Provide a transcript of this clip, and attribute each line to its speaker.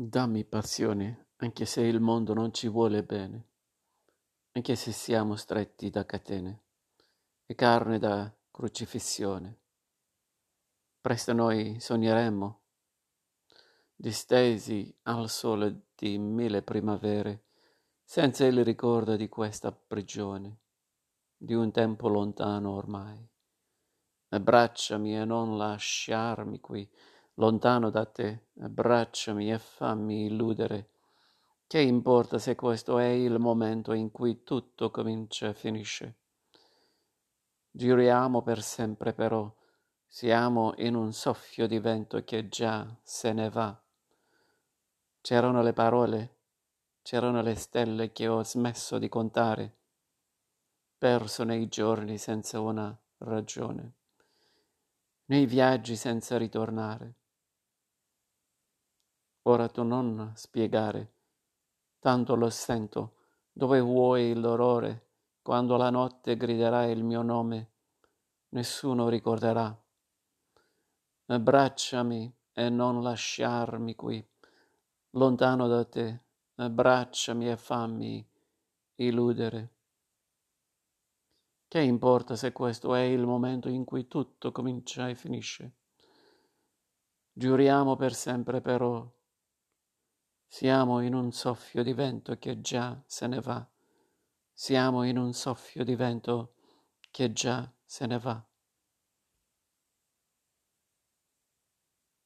Speaker 1: Dammi passione, anche se il mondo non ci vuole bene, anche se siamo stretti da catene e carne da crocifissione. Presto noi sogneremo, distesi al sole di mille primavere, senza il ricordo di questa prigione, di un tempo lontano ormai. Abbracciami e non lasciarmi qui lontano da te, abbracciami e fammi illudere. Che importa se questo è il momento in cui tutto comincia e finisce? Giriamo per sempre però, siamo in un soffio di vento che già se ne va. C'erano le parole, c'erano le stelle che ho smesso di contare, perso nei giorni senza una ragione, nei viaggi senza ritornare. Ora tu non spiegare, tanto lo sento, dove vuoi l'orrore, quando la notte griderà il mio nome, nessuno ricorderà. Abbracciami e non lasciarmi qui, lontano da te, abbracciami e fammi illudere. Che importa se questo è il momento in cui tutto comincia e finisce? Giuriamo per sempre però siamo in un soffio di vento che già se ne va. Siamo in un soffio di vento che già se ne va.